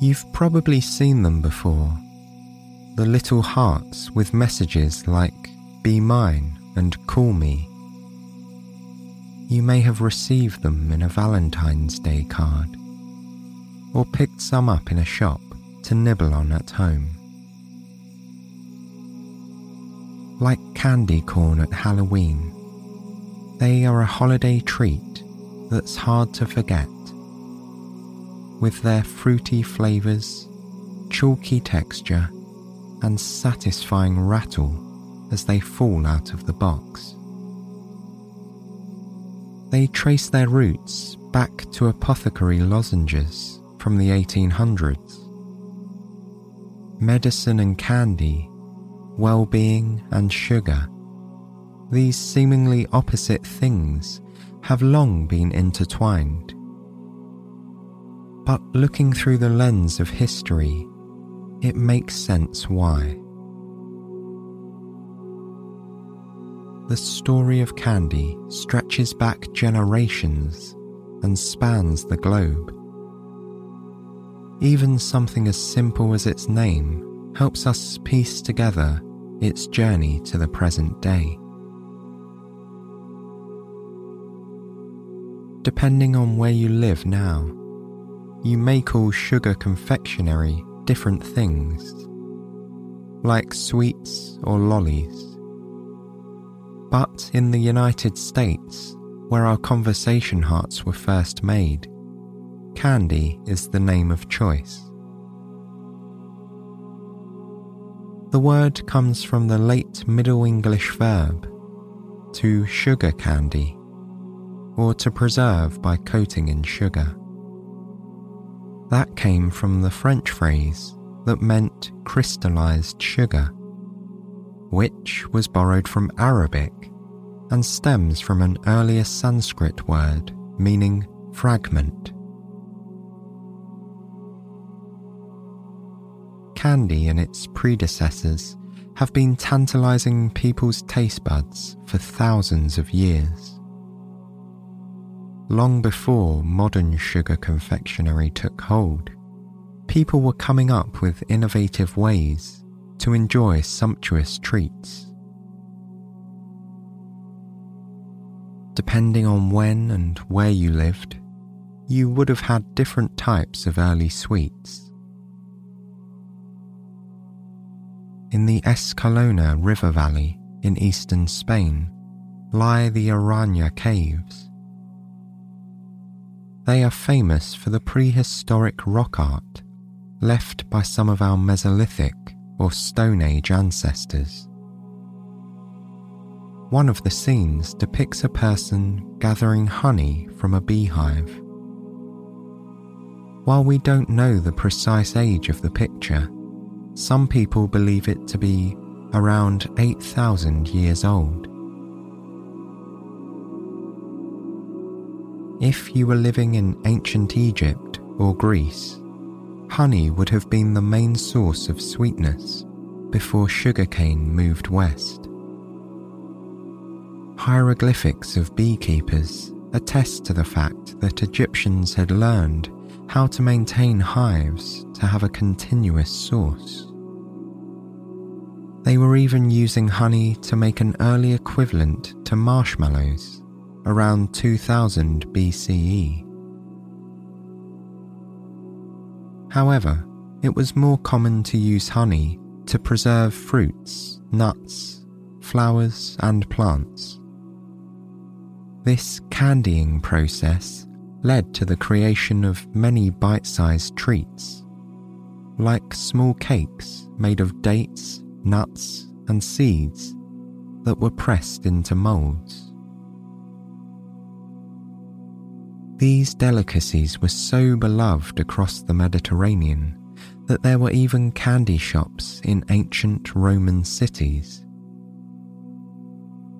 You've probably seen them before. The little hearts with messages like, Be mine and call me. You may have received them in a Valentine's Day card, or picked some up in a shop to nibble on at home. Like candy corn at Halloween, they are a holiday treat that's hard to forget with their fruity flavours, chalky texture, and satisfying rattle as they fall out of the box. They trace their roots back to apothecary lozenges from the 1800s. Medicine and candy, well being and sugar, these seemingly opposite things have long been intertwined but looking through the lens of history, it makes sense why. The story of candy stretches back generations and spans the globe. Even something as simple as its name helps us piece together its journey to the present day. Depending on where you live now, you may call sugar confectionery different things, like sweets or lollies. But in the United States, where our conversation hearts were first made, candy is the name of choice. The word comes from the late Middle English verb to sugar candy, or to preserve by coating in sugar. That came from the French phrase that meant crystallized sugar, which was borrowed from Arabic and stems from an earlier Sanskrit word meaning fragment. Candy and its predecessors have been tantalizing people's taste buds for thousands of years. Long before modern sugar confectionery took hold, people were coming up with innovative ways to enjoy sumptuous treats. Depending on when and where you lived, you would have had different types of early sweets. In the Escalona river valley in eastern Spain lie the Araña caves they are famous for the prehistoric rock art left by some of our Mesolithic or Stone Age ancestors. One of the scenes depicts a person gathering honey from a beehive. While we don't know the precise age of the picture, some people believe it to be around 8,000 years old. If you were living in ancient Egypt or Greece, honey would have been the main source of sweetness before sugarcane moved west. Hieroglyphics of beekeepers attest to the fact that Egyptians had learned how to maintain hives to have a continuous source. They were even using honey to make an early equivalent to marshmallows around 2000 BCE. However, it was more common to use honey to preserve fruits, nuts, flowers, and plants. This candying process led to the creation of many bite sized treats, like small cakes made of dates, nuts, and seeds that were pressed into molds. These delicacies were so beloved across the Mediterranean that there were even candy shops in ancient Roman cities.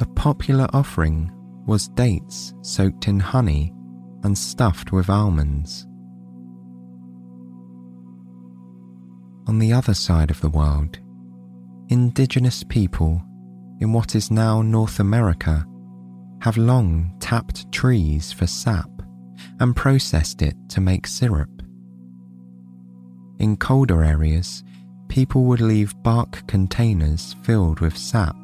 A popular offering was dates soaked in honey and stuffed with almonds. On the other side of the world, indigenous people in what is now North America have long tapped trees for sap and processed it to make syrup. In colder areas, people would leave bark containers filled with sap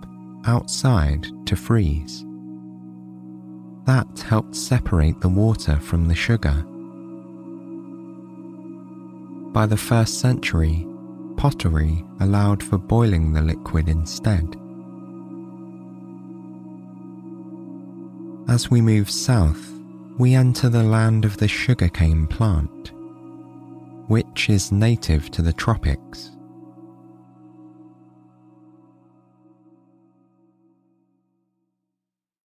outside to freeze. That helped separate the water from the sugar. By the first century, pottery allowed for boiling the liquid instead. As we move south, we enter the land of the sugarcane plant, which is native to the tropics.